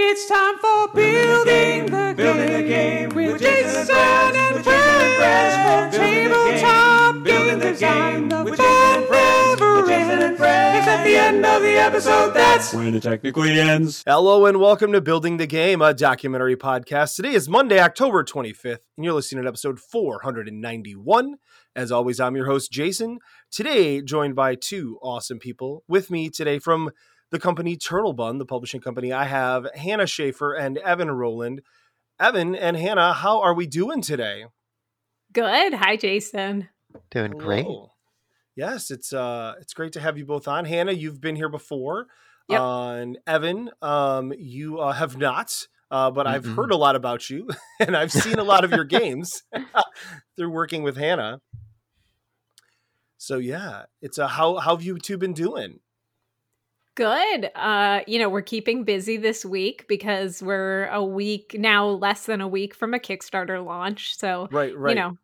It's time for building the, Building the game game with with Jason Jason and and Brez, with Jason and Brez, Brez. building the Tabletop game, game building the game The with Jason and fun Brez, never with Jason and ends. It's at the end of the episode. That's when it technically ends. Hello and welcome to Building the Game, a documentary podcast. Today is Monday, October 25th, and you're listening to episode 491. As always, I'm your host, Jason. Today, joined by two awesome people. With me today from the company Turtle Bun, the publishing company, I have Hannah Shaffer and Evan Rowland. Evan and Hannah, how are we doing today? Good. Hi, Jason. Doing great. Hello. Yes, it's uh it's great to have you both on. Hannah, you've been here before. Yep. Uh, and Evan, um, you uh, have not, uh, but I've heard a lot about you, and I've seen a lot of your games through working with Hannah. So yeah, it's a how how have you two been doing? Good. Uh, you know, we're keeping busy this week because we're a week now, less than a week from a Kickstarter launch. So, Right, right. you know,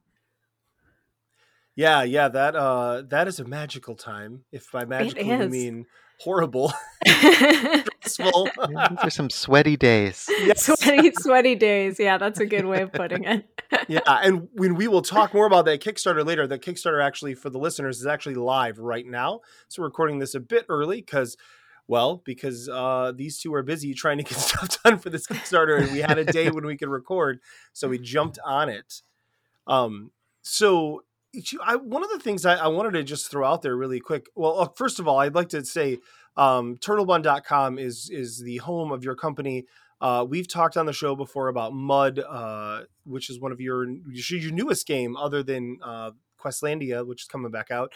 yeah, yeah. That uh, that is a magical time. If by magical you mean horrible, stressful. Yeah, are some sweaty days. yes. sweaty, sweaty days. Yeah, that's a good way of putting it. yeah, and when we will talk more about that Kickstarter later, the Kickstarter actually for the listeners is actually live right now. So we're recording this a bit early because, well, because uh, these two are busy trying to get stuff done for this Kickstarter, and we had a day when we could record, so we jumped on it. Um, so I, one of the things I, I wanted to just throw out there really quick. Well, uh, first of all, I'd like to say um, turtlebun.com is is the home of your company. Uh, we've talked on the show before about Mud, uh, which is one of your your newest game, other than uh, Questlandia, which is coming back out.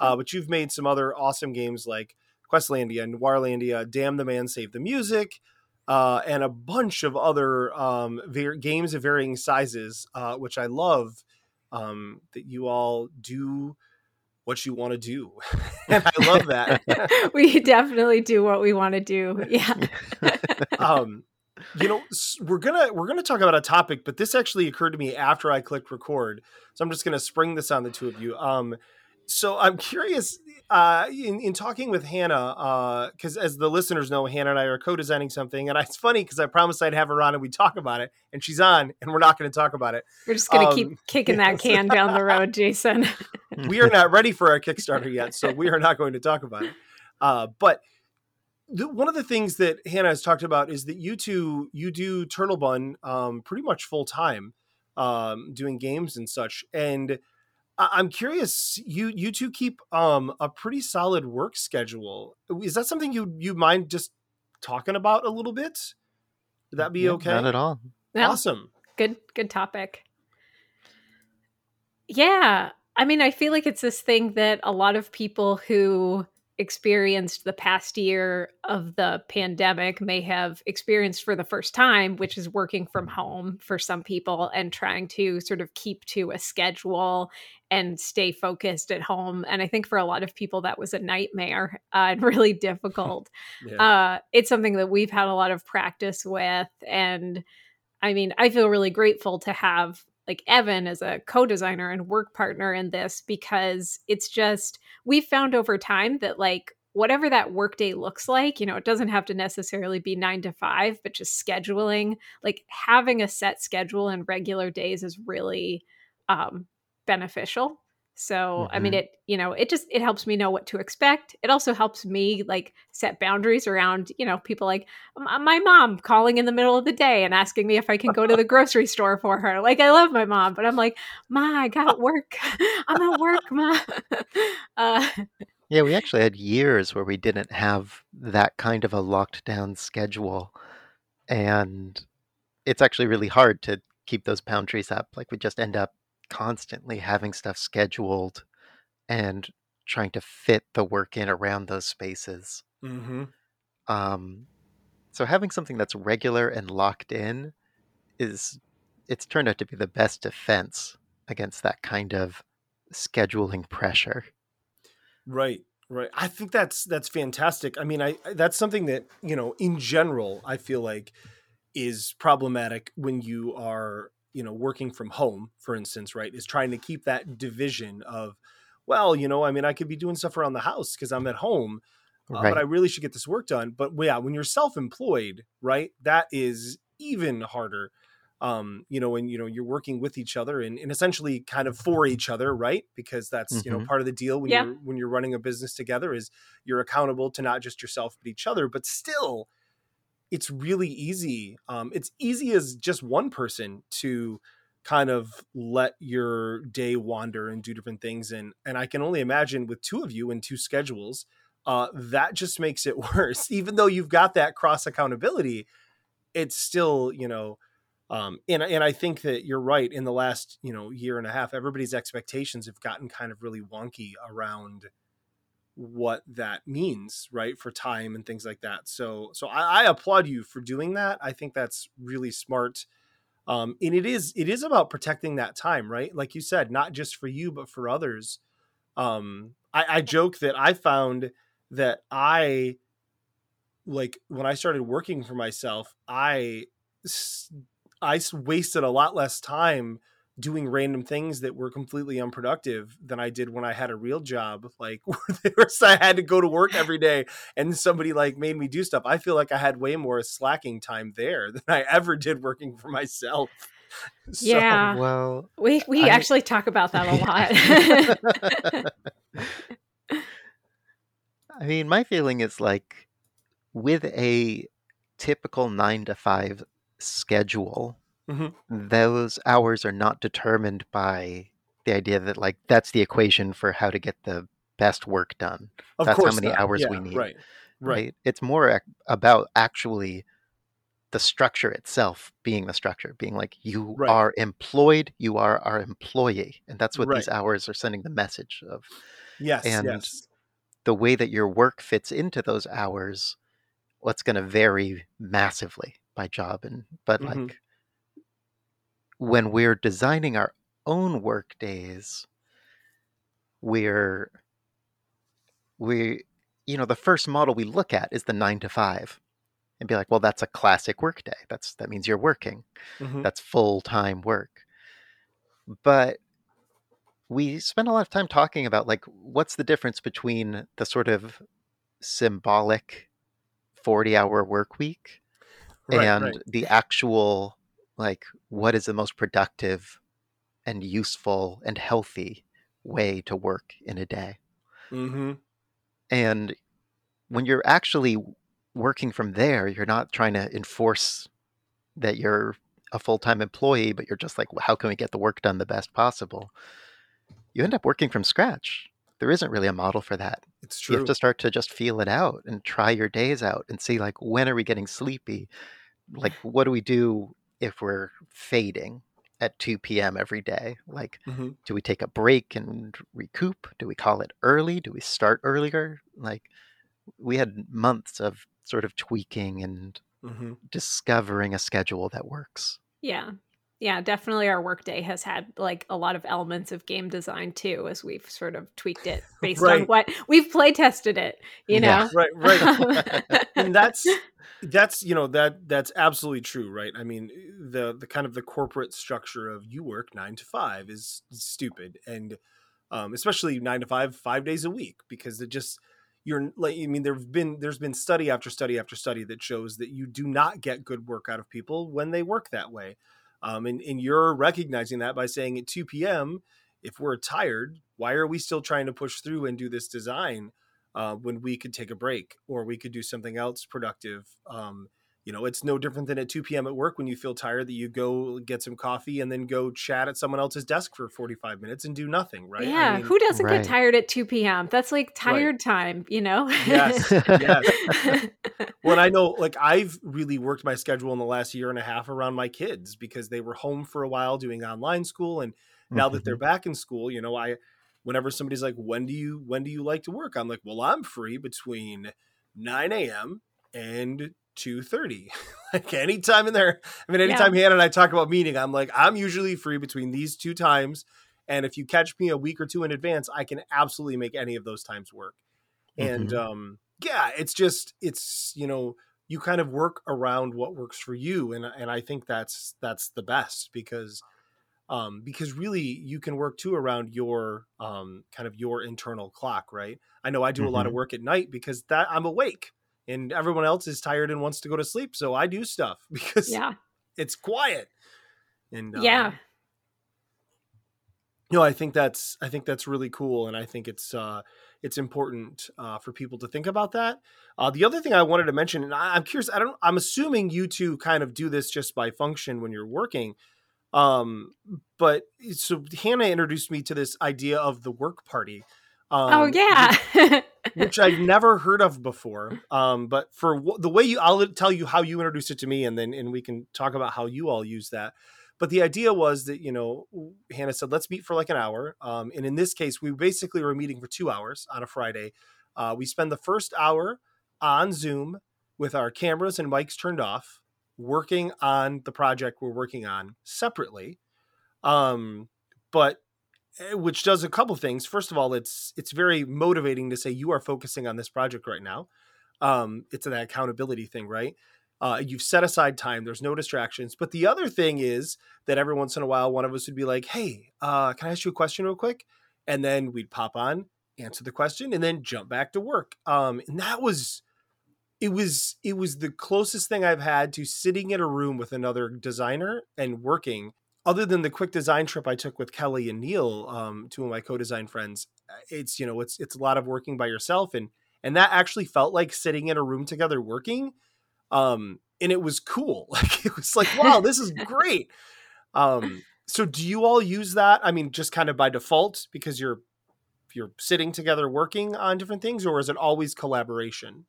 Uh, but you've made some other awesome games like Questlandia, Noirlandia, Damn the Man, Save the Music, uh, and a bunch of other um, var- games of varying sizes, uh, which I love. Um, that you all do what you want to do, and I love that. we definitely do what we want to do. Yeah. um you know we're gonna we're gonna talk about a topic but this actually occurred to me after i clicked record so i'm just gonna spring this on the two of you um so i'm curious uh in, in talking with hannah uh because as the listeners know hannah and i are co-designing something and it's funny because i promised i'd have her on and we'd talk about it and she's on and we're not going to talk about it We're just going to Um, keep kicking yes. that can down the road, Jason. we are not ready for our Kickstarter yet, so we are not going to talk about it. Uh, but the, one of the things that Hannah has talked about is that you two you do Turtle Bun um, pretty much full time, um, doing games and such. And I- I'm curious, you you two keep um, a pretty solid work schedule. Is that something you you mind just talking about a little bit? Would that be Yeah, okay? Not at all. Well, Awesome. good good topic yeah i mean i feel like it's this thing that a lot of people who experienced the past year of the pandemic may have experienced for the first time which is working from home for some people and trying to sort of keep to a schedule and stay focused at home. And i think for a lot of people that was a nightmare uh, and really difficult. Yeah. uh, it's something that we've had a lot of practice with. And i mean i feel really grateful to have like evan as a co-designer and work partner in this because it's just we've found over time that like whatever that workday looks like you know it doesn't have to necessarily be nine to five but just scheduling like having a set schedule and regular days is really um, beneficial so i mean Mhm. it you know it just it helps me know what to expect it also helps me like set boundaries around you know people like my mom calling in the middle of the day and asking me if i can go to the grocery store for her like i love my mom but i'm like ma i gotta work i'm at work ma uh, Yeah, we actually had years where we didn't have that kind of a locked down schedule. And it's actually really hard to keep those boundaries up. Like we just end up constantly having stuff scheduled and trying to fit the work in around those spaces. mm-hmm. Um, so having something that's regular and locked in is it's turned out to be the best defense against that kind of scheduling pressure. Right, right. I think that's that's fantastic. I mean, I that's something that you know, in general, I feel like is problematic when you are you know working from home, for instance. Right, is trying to keep that division of, well, you know, I mean, I could be doing stuff around the house because I'm at home, uh, Right. but I really should get this work done. But yeah, when you're self-employed, right, that is even harder. Um, you know, when you know you're working with each other and, and essentially kind of for each other, right? Because that's you know Mhm. part of the deal when Yeah. you're when you're running a business together is you're accountable to not just yourself but each other. But still, it's really easy. Um, it's easy as just one person to kind of let your day wander and do different things and and I can only imagine with two of you and two schedules uh that just makes it worse even though you've got that cross accountability it's still you know um and and I think that you're right in the last you know year and a half everybody's expectations have gotten kind of really wonky around what that means right for time and things like that. So so I, I applaud you for doing that. I think that's really smart um and it is it is about protecting that time right? Like you said not just for you but for others. Um i i joke that i found that i like when i started working for myself i i wasted a lot less time doing random things that were completely unproductive than I did when I had a real job. Like I had to go to work every day and somebody like made me do stuff. I feel like I had way more slacking time there than I ever did working for myself. So, Yeah. Well, We we I- actually talk about that a lot. I mean, my feeling is like with a typical nine to five schedule, Mhm. those hours are not determined by the idea that like that's the equation for how to get the best work done. Of That's how many not. hours we need, Right. Right. Right. It's more ac- about actually the structure itself being the structure, being like you Right. are employed, you are our employee, and that's what these hours are sending the message of. Yes. and yes. the way that your work fits into those hours what's going to vary massively by job and but Mhm. like when we're designing our own work days we're we you know the first model we look at is the 9 to 5 and be like well that's a classic work day that's that means you're working Mhm. that's full-time work but we spend a lot of time talking about like what's the difference between the sort of symbolic 40 hour work week Right. and right. the actual like what is the most productive and useful and healthy way to work in a day? Mm-hmm. and when you're actually working from there you're not trying to enforce that you're a full-time employee but you're just like well, how can we get the work done the best possible? You end up working from scratch. There isn't really a model for that. It's true. you have to start to just feel it out and try your days out and see like when are we getting sleepy? Like what do we do if we're fading at 2 p.m every day like Mhm. do we take a break and recoup do we call it early do we start earlier like we had months of sort of tweaking and Mhm. discovering a schedule that works yeah. Yeah, definitely our workday has had like a lot of elements of game design too, as we've sort of tweaked it based on what we've play tested it, you Yeah. know? Right. Right. and that's that's you know that that's absolutely true right i mean the the kind of the corporate structure of you work nine to five is stupid and um especially nine to five five days a week because it just you're like i mean there've been there's been study after study after study that shows that you do not get good work out of people when they work that way um and, and you're recognizing that by saying at 2 p.m if we're tired why are we still trying to push through and do this design uh, when we could take a break or we could do something else productive. Um, you know, it's no different than at 2 p.m. at work when you feel tired that you go get some coffee and then go chat at someone else's desk for 45 minutes and do nothing, right? I Yeah, mean, who doesn't Right. get tired at 2 p.m.? That's like tired time, you know? Yes, yes. Well, I know like I've really worked my schedule in the last year and a half around my kids because they were home for a while doing online school and now that they're mm-hmm. back in school, you know, I whenever somebody's like, when do you when do you like to work? I'm like, well, I'm free between 9 a.m. and 2:30. like anytime in there. I mean, anytime Hannah and I talk about meeting, I'm like, I'm usually free between these two times. And if you catch me a week or two in advance, I can absolutely make any of those times work. And Mhm. um, yeah, it's just it's you know you kind of work around what works for you, and and I think that's that's the best because um, because really you can work too around your um, kind of your internal clock, right? I know I do a lot of Mhm. work at night because that I'm awake and everyone else is tired and wants to go to sleep, so I do stuff because yeah. it's quiet. And um, Yeah. no, I think that's I think that's really cool, and I think it's uh, it's important uh, for people to think about that. Uh, the other thing I wanted to mention, and I, I'm curious, I don't, I'm assuming you two kind of do this just by function when you're working, um, but so Hannah introduced me to this idea of the work party. Um, oh yeah. which I've never heard of before. Um, but for w- the way you, I'll tell you how you introduced it to me, and then and we can talk about how you all use that. But the idea was that you know Hannah said let's meet for like an hour, um, and in this case we basically were meeting for two hours on a Friday. Uh, we spend the first hour on Zoom with our cameras and mics turned off, working on the project we're working on separately. Um, but which does a couple things. First of all, it's it's very motivating to say you are focusing on this project right now. Um, it's that accountability thing, right? Uh, you've set aside time. There's no distractions. But the other thing is that every once in a while, one of us would be like, "Hey, uh, can I ask you a question real quick?" And then we'd pop on, answer the question, and then jump back to work. Um, and that was it was it was the closest thing I've had to sitting in a room with another designer and working other than the quick design trip I took with Kelly and Neil, um, two of my co-design friends, uh, it's you know it's it's a lot of working by yourself, and and that actually felt like sitting in a room together working, um, and it was cool. Like it was like wow, this is great. Um, so do you all use that? I mean, just kind of by default because you're you're sitting together working on different things, or is it always collaboration?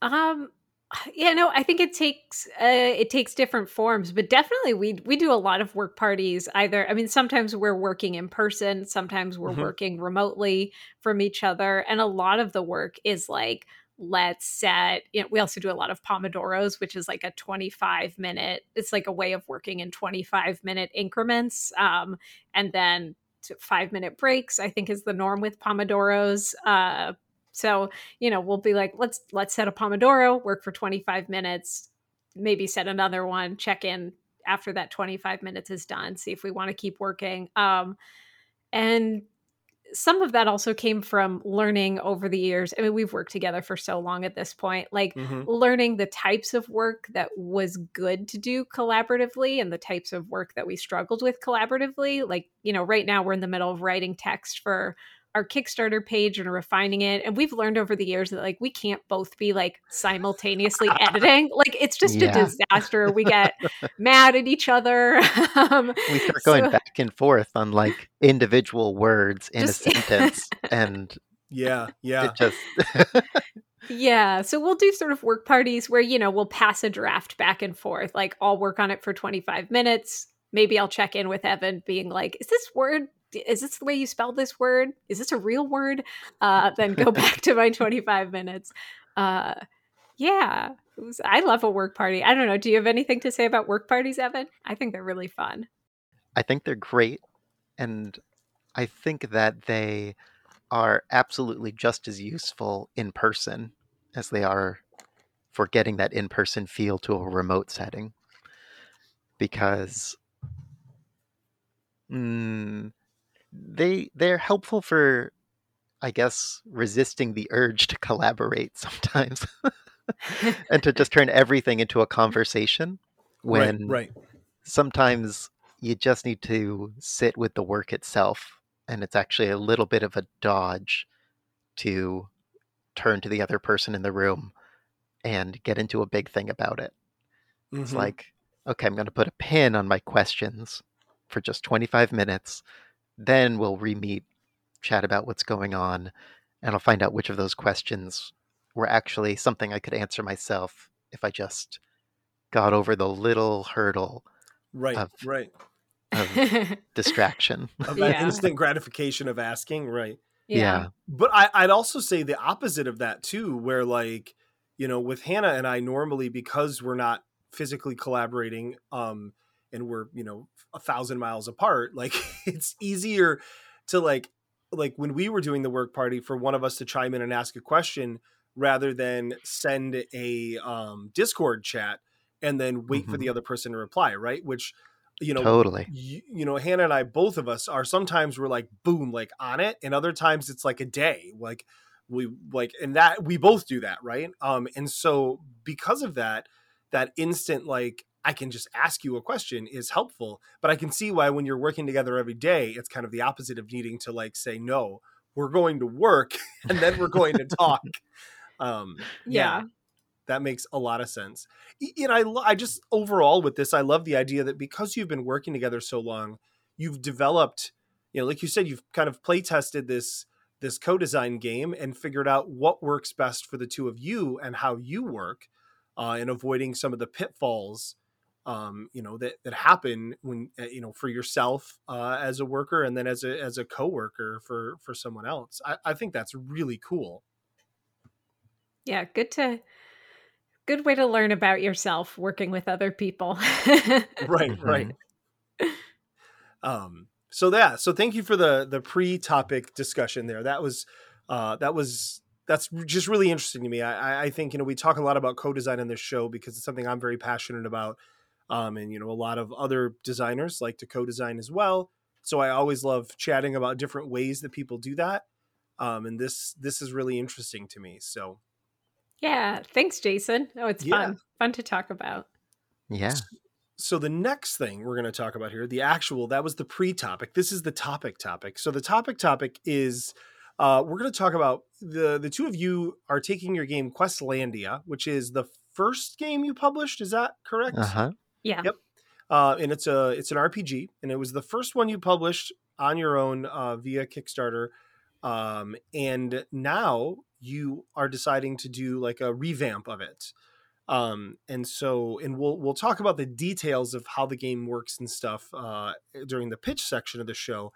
Um yeah, no, I think it takes uh, it takes different forms, but definitely we we do a lot of work parties. Either, I mean, sometimes we're working in person, sometimes we're Mhm. working remotely from each other, and a lot of the work is like let's set. You know, we also do a lot of pomodoros, which is like a twenty five minute. It's like a way of working in twenty five minute increments, um, and then to five minute breaks. I think is the norm with pomodoros. Uh, so you know we'll be like let's let's set a pomodoro work for 25 minutes maybe set another one check in after that 25 minutes is done see if we want to keep working um and some of that also came from learning over the years i mean we've worked together for so long at this point like Mhm. learning the types of work that was good to do collaboratively and the types of work that we struggled with collaboratively like you know right now we're in the middle of writing text for our Kickstarter page and refining it. And we've learned over the years that like we can't both be like simultaneously editing. Like it's just Yeah. a disaster. We get mad at each other. um, We start going so- back and forth on like individual words in Just- a sentence, and Yeah, yeah. it just Yeah. So we'll do sort of work parties where, you know, we'll pass a draft back and forth. Like I'll work on it for 25 minutes. Maybe I'll check in with Evan being like, is this word, is this the way you spell this word? Is this a real word? Uh, then go back to my 25 minutes. Uh, yeah. Was- I love a work party. I don't know. Do you have anything to say about work parties, Evan? I think they're really fun. I think they're great, and I think that they are absolutely just as useful in person as they are for getting that in-person feel to a remote setting. Because mm, they they're helpful for, I guess, resisting the urge to collaborate sometimes, and to just turn everything into a conversation. When right, right. sometimes you just need to sit with the work itself and it's actually a little bit of a dodge to turn to the other person in the room and get into a big thing about it it's Mhm. like okay i'm going to put a pin on my questions for just 25 minutes then we'll re-meet chat about what's going on and i'll find out which of those questions were actually something i could answer myself if i just got over the little hurdle right, of- right. of distraction Of that Yeah. instant gratification of asking, right. yeah. But I, I'd also say the opposite of that too, where like, you know, with Hannah and I normally because we're not physically collaborating, um, and we're, you know, a thousand miles apart, like it's easier to like like when we were doing the work party for one of us to chime in and ask a question rather than send a um discord chat and then wait for Mhm. the other person to reply, right? Which you know, totally. you, you know, Hannah and I, both of us are sometimes we're like boom, like on it, and other times it's like a day, like we like, and that we both do that, right? Um, and so because of that, that instant like I can just ask you a question is helpful, but I can see why when you're working together every day, it's kind of the opposite of needing to like say no, we're going to work and then we're going to talk. Um, Yeah. that makes a lot of sense. And I, I just overall with this, I love the idea that because you've been working together so long, you've developed, you know, like you said, you've kind of play tested this this co-design game and figured out what works best for the two of you and how you work, uh, and avoiding some of the pitfalls, um, you know, that that happen when uh, you know for yourself uh, as a worker and then as a as a coworker for for someone else. I, I think that's really cool. Yeah, good to good way to learn about yourself working with other people. right right um so yeah so thank you for the the pre-topic discussion there that was uh that was that's just really interesting to me i I- i think you know we talk a lot about co-design in this show because it's something i'm very passionate about um and you know a lot of other designers like to co-design as well so i always love chatting about different ways that people do that um and this this is really interesting to me so yeah, thanks Jason. Oh, it's Yeah. fun. Fun to talk about. Yeah. so the next thing we're going to talk about here the actual that was the pre-topic this is the topic topic so the topic topic is uh, we're going to talk about the the two of you are taking your game questlandia which is the first game you published is that correct Uh huh. Yeah. Yep. uh, and it's a it's an rpg and it was the first one you published on your own uh, via kickstarter. Um, and now you are deciding to do like a revamp of it. Um and so and we'll we'll talk about the details of how the game works and stuff uh during the pitch section of the show.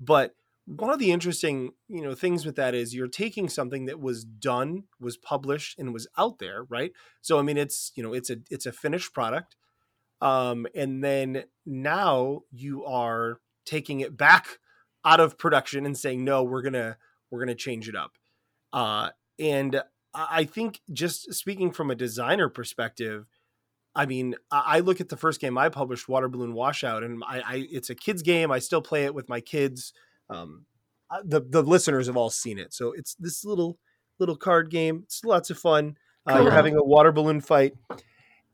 But one of the interesting you know things with that is you're taking something that was done was published and was out there right? So i mean it's you know it's a it's a finished product um and then now you are taking it back out of production and saying no we're gonna we're gonna change it up uh and I think just speaking from a designer perspective, I mean, I look at the first game I published, Water Balloon Washout, and I, I it's a kids game. I still play it with my kids. Um, uh, the the listeners have all seen it, so it's this little little card game. It's lots of fun. Uh, Cool. You're having a water balloon fight,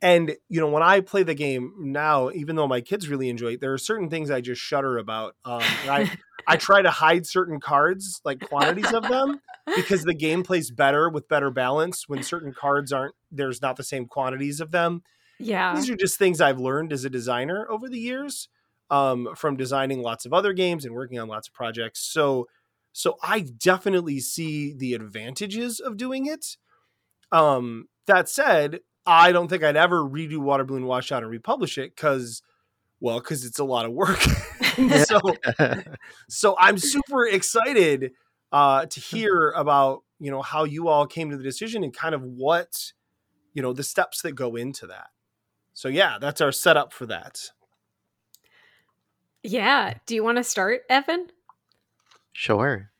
and you know when I play the game now, even though my kids really enjoy it, there are certain things I just shudder about. Um, I I try to hide certain cards, like quantities of them, because the game plays better with better balance when certain cards aren't there's not the same quantities of them Yeah. these are just things i've learned as a designer over the years um, from designing lots of other games and working on lots of projects so so i definitely see the advantages of doing it um, that said i don't think i'd ever redo water balloon washout and republish it because well because it's a lot of work so so I'm super excited uh, to hear about you know how you all came to the decision and kind of what you know the steps that go into that. So yeah, that's our setup for that. Yeah. Do you want to start, Evan? Sure.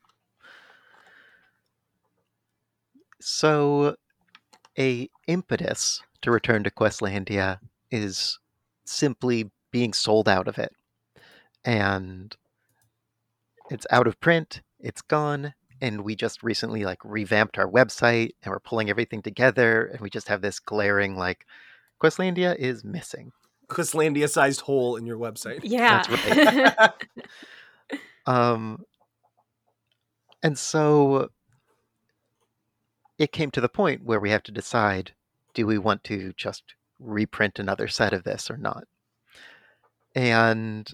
So, a impetus to return to Questlandia is simply being sold out of it. And it's out of print, it's gone, and we just recently like revamped our website and we're pulling everything together and we just have this glaring like Questlandia is missing. Questlandia sized hole in your website. Yeah. That's right. Um, and so it came to the point where we have to decide do we want to just reprint another set of this or not? And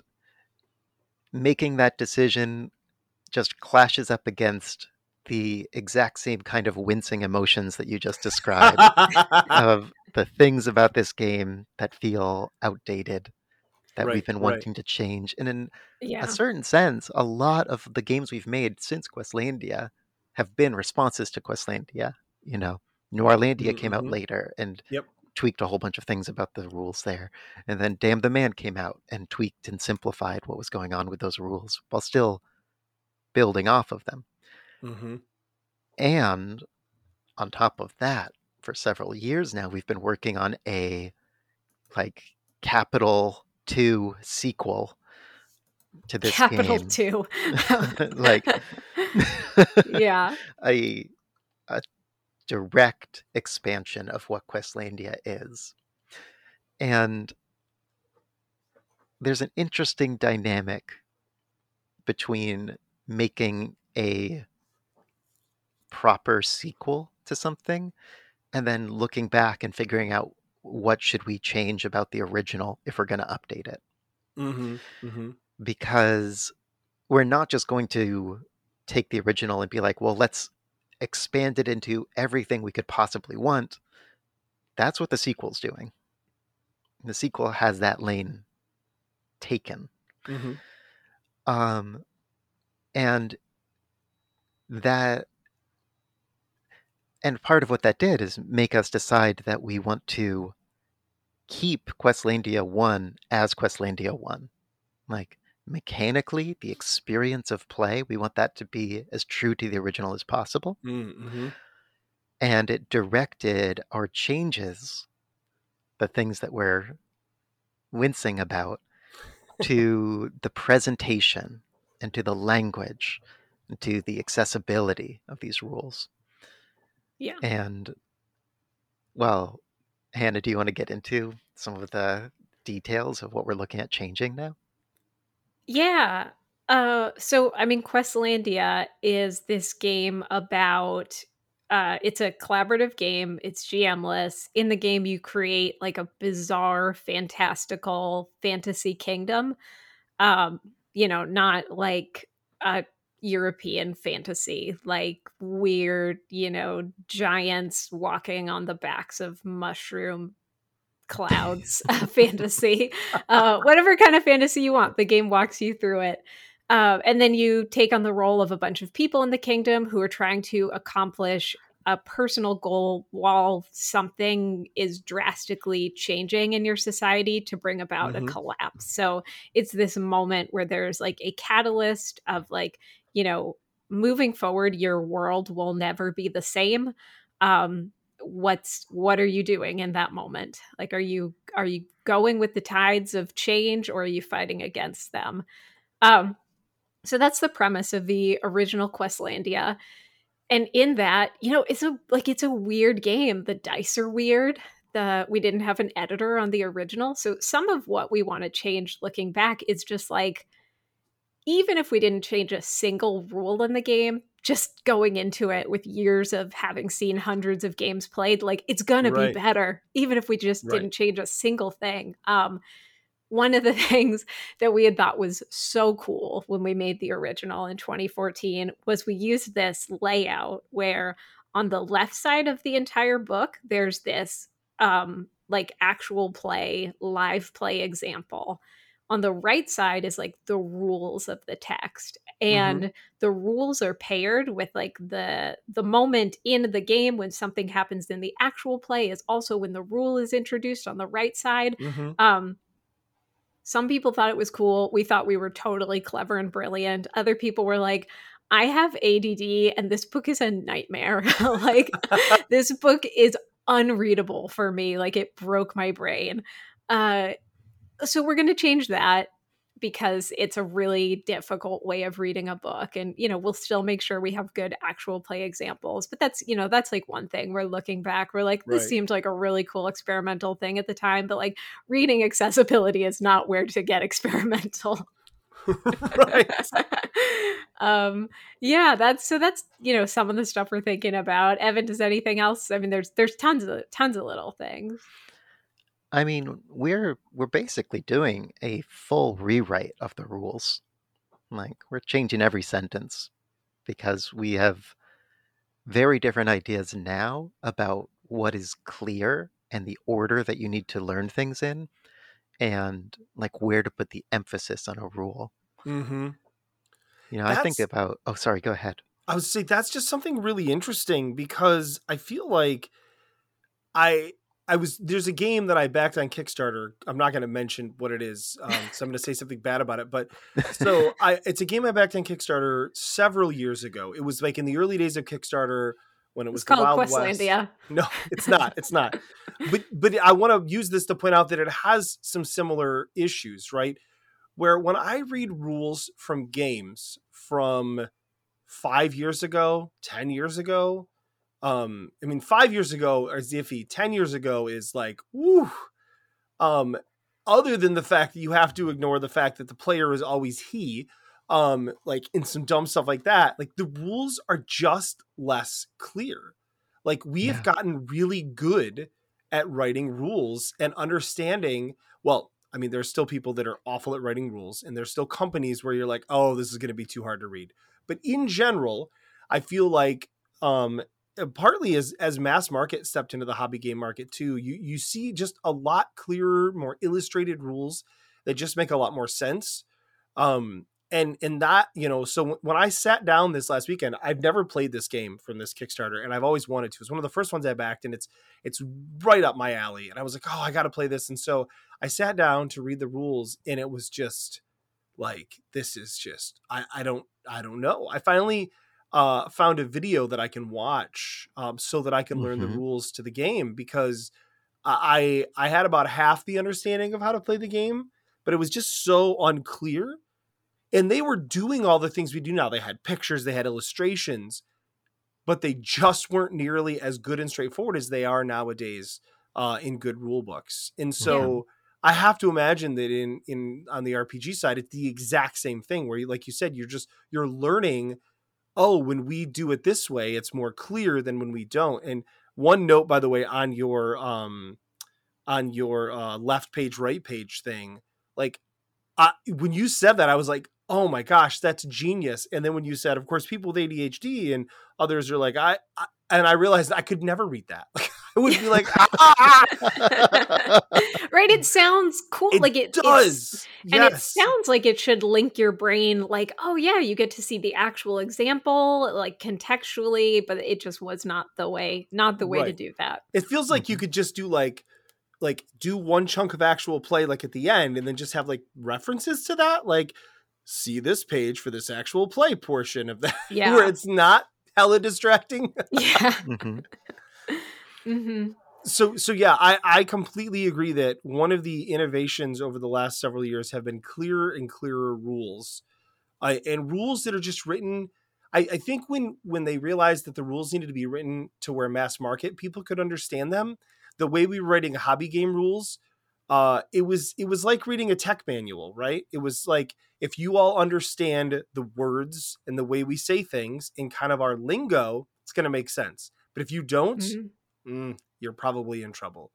making that decision just clashes up against the exact same kind of wincing emotions that you just described of the things about this game that feel outdated that Right, we've been right. wanting to change. And in yeah. a certain sense, a lot of the games we've made since Questlandia have been responses to Questlandia. You know, Noirlandia came out Mhm. later and Yep. tweaked a whole bunch of things about the rules there. And then Damn the Man came out and tweaked and simplified what was going on with those rules while still building off of them. hmm And on top of that, for several years now, we've been working on a like capital two sequel to this Capital game. Two. like yeah. a a direct expansion of what Questlandia is. And there's an interesting dynamic between making a proper sequel to something and then looking back and figuring out what should we change about the original if we're going to update it Mm-hmm. Mm-hmm. Because we're not just going to take the original and be like well let's expand it into everything we could possibly want. That's what the sequel's doing. The sequel has that lane taken. Mm-hmm. um and that and part of what that did is make us decide that we want to keep Questlandia 1 as Questlandia 1 like mechanically the experience of play we want that to be as true to the original as possible Mm-hmm. and it directed our changes the things that we're wincing about to the presentation and to the language and to the accessibility of these rules Yeah. and well hannah do you want to get into some of the details of what we're looking at changing now Yeah. Uh, so I mean, Questlandia is this game about. Uh, it's a collaborative game. It's GMless. In the game, you create like a bizarre, fantastical fantasy kingdom. Um, you know, not like a European fantasy, like weird, you know, giants walking on the backs of mushroom clouds uh, fantasy uh, whatever kind of fantasy you want the game walks you through it. Uh, and then you take on the role of a bunch of people in the kingdom who are trying to accomplish a personal goal while something is drastically changing in your society to bring about Mhm. a collapse. So it's this moment where there's like a catalyst of like you know moving forward your world will never be the same. Um what's what are you doing in that moment? Like are you are you going with the tides of change or are you fighting against them? Um so that's the premise of the original questlandia. And in that you know it's a like it's a weird game. The dice are weird. The we didn't have an editor on the original. So some of what we want to change looking back is just like even if we didn't change a single rule in the game just going into it with years of having seen hundreds of games played like it's gonna Right. be better even if we just Right. didn't change a single thing um one of the things that we had thought was so cool when we made the original in 2014 was we used this layout where on the left side of the entire book there's this um like actual play live play example on the right side is like the rules of the text and the rules are paired with like the the moment in the game when something happens in the actual play is also when the rule is introduced on the right side. Mm-hmm. um some people thought it was cool. We thought we were totally clever and brilliant. Other people were like i have add and this book is a nightmare. Like this book is unreadable for me. Like it broke my brain. Uh so we're going to change that because it's a really difficult way of reading a book and you know we'll still make sure we have good actual play examples but that's you know that's like one thing we're looking back we're like this Right. seemed like a really cool experimental thing at the time but like reading accessibility is not where to get experimental right. um yeah that's so that's you know some of the stuff we're thinking about evan does anything else i mean there's there's tons of tons of little things I mean, we're we're basically doing a full rewrite of the rules. Like we're changing every sentence because we have very different ideas now about what is clear and the order that you need to learn things in and like where to put the emphasis on a rule. Mm-hmm. You know, I think about oh sorry, go ahead. I would say that's just something really interesting because I feel like I I was there's a game that I backed on Kickstarter. I'm not going to mention what it is, um, so I'm going to say something bad about it. But so I it's a game I backed on Kickstarter several years ago. It was like in the early days of Kickstarter when it was It's the called Wild West. Questlandia. No, it's not. It's not. But but I want to use this to point out that it has some similar issues, right? Where when I read rules from games from five years ago, ten years ago, um, I mean, five years ago is iffy. Ten years ago is like, woo. Um, other than the fact that you have to ignore the fact that the player is always he, um, like in some dumb stuff like that, like the rules are just less clear. Like we have gotten really good at writing rules and understanding. Well, I mean, there's still people that are awful at writing rules, and there's still companies where you're like, oh, this is going to be too hard to read. But in general, I feel like um, partly as as mass market stepped into the hobby game market too, you you see just a lot clearer, more illustrated rules that just make a lot more sense. Um, and and that you know, so when I sat down this last weekend, I've never played this game from this Kickstarter, and I've always wanted to. It's one of the first ones I backed, and it's it's right up my alley. And I was like, oh, I got to play this. And so I sat down to read the rules, and it was just like this is just I I don't I don't know. I finally uh, found a video that I can watch um, so that I can learn the Mhm. rules to the game because I I had about half the understanding of how to play the game, but it was just so unclear. And they were doing all the things we do now. They had pictures, they had illustrations, but they just weren't nearly as good and straightforward as they are nowadays uh, in good rule books. And so I have to imagine that in in on the RPG side, it's the exact same thing where, you, like you said, you're just you're learning. Oh, when we do it this way, it's more clear than when we don't. And one note, by the way, on your um on your uh, left page, right page thing, like I, when you said that, I was like, oh my gosh, that's genius. And then when you said, of course, people with ADHD and others are like, I, I and I realized I could never read that. I would be like, ah, right? It sounds cool. it like it it's- does. And it sounds like it should link your brain, like, oh, yeah, you get to see the actual example, like contextually, but it just was not the way, not the way to do that. It feels like you Mhm. could just do like like do one chunk of actual play like at the end and then just have like references to that like see this page for this actual play portion of that Yeah. where it's not hella distracting Yeah. Mhm. Hmm so so yeah i i completely agree that one of the innovations over the last several years have been clearer and clearer rules uh, and rules that are just written I, I think when when they realized that the rules needed to be written to where mass market people could understand them the way we were writing hobby game rules uh it was it was like reading a tech manual right? It was like if you all understand the words and the way we say things in kind of our lingo it's going to make sense. But if you don't Mhm. Mm, you're probably in trouble.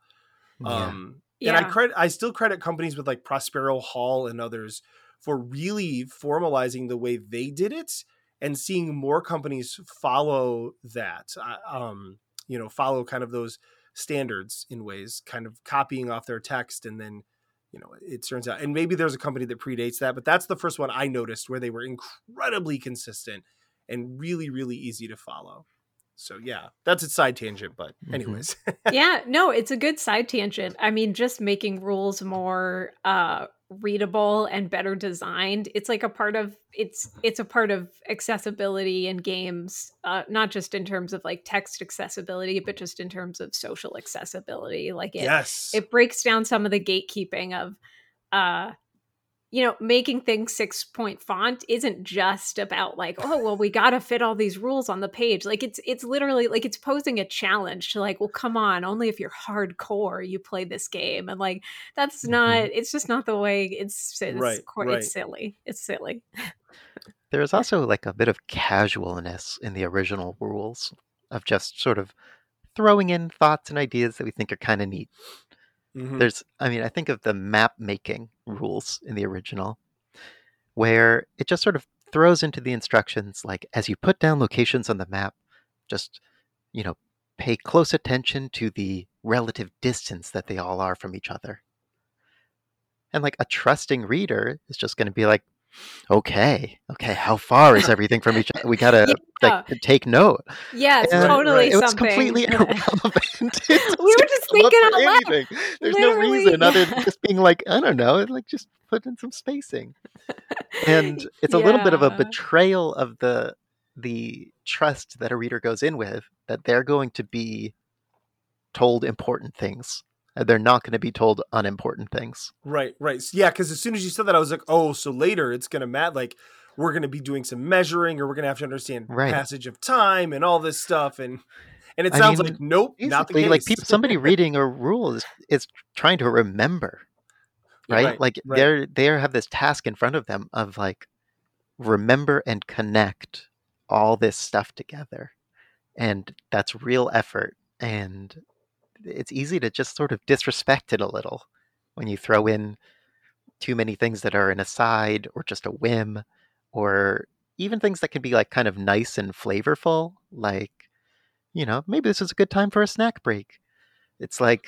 Yeah. Um, and I credit, I still credit companies with like Prospero Hall and others for really formalizing the way they did it and seeing more companies follow that. uh, Um, you know, follow kind of those standards in ways, kind of copying off their text, and then you know it turns out. And maybe there's a company that predates that, but that's the first one I noticed where they were incredibly consistent and really, really easy to follow. So yeah, that's a side tangent, but Mhm. anyways. yeah, no, it's a good side tangent. I mean, just making rules more uh readable and better designed. It's like a part of it's it's a part of accessibility in games, uh not just in terms of like text accessibility, but just in terms of social accessibility. Like it yes. it breaks down some of the gatekeeping of uh you know making things six point font isn't just about like oh well we got to fit all these rules on the page like it's it's literally like it's posing a challenge to like well come on only if you're hardcore you play this game and like that's Mhm. not it's just not the way it's it's, Right, qu- right. it's silly it's silly There is also like a bit of casualness in the original rules of just sort of throwing in thoughts and ideas that we think are kind of neat. Mhm. There's, I mean, I think of the map making rules in the original, where it just sort of throws into the instructions like, as you put down locations on the map, just, you know, pay close attention to the relative distance that they all are from each other. And like a trusting reader is just going to be like, okay, okay, how far is everything from each other? We got to Yeah. like take note. yeah it's And totally it was completely irrelevant. We were just come up thinking for out loud. anything. There's no Literally, reason other than just being like, I don't know, like just put in some spacing. And it's a little bit of a betrayal of the the trust that a reader goes in with that they're going to be told important things. They're not going to be told unimportant things. Right, right. Yeah, because as soon as you said that, I was like, oh, so later it's gonna matter. Like we're gonna be doing some measuring, or we're gonna have to understand Right. passage of time and all this stuff, and and it I sounds mean, like nope, not the case. like people, somebody reading a rule is, is trying to remember, right? Right, like right. they're they have this task in front of them of like remember and connect all this stuff together, and that's real effort, and it's easy to just sort of disrespect it a little when you throw in too many things that are an aside or just a whim, or even things that can be like kind of nice and flavorful, like you know, maybe this is a good time for a snack break. It's like,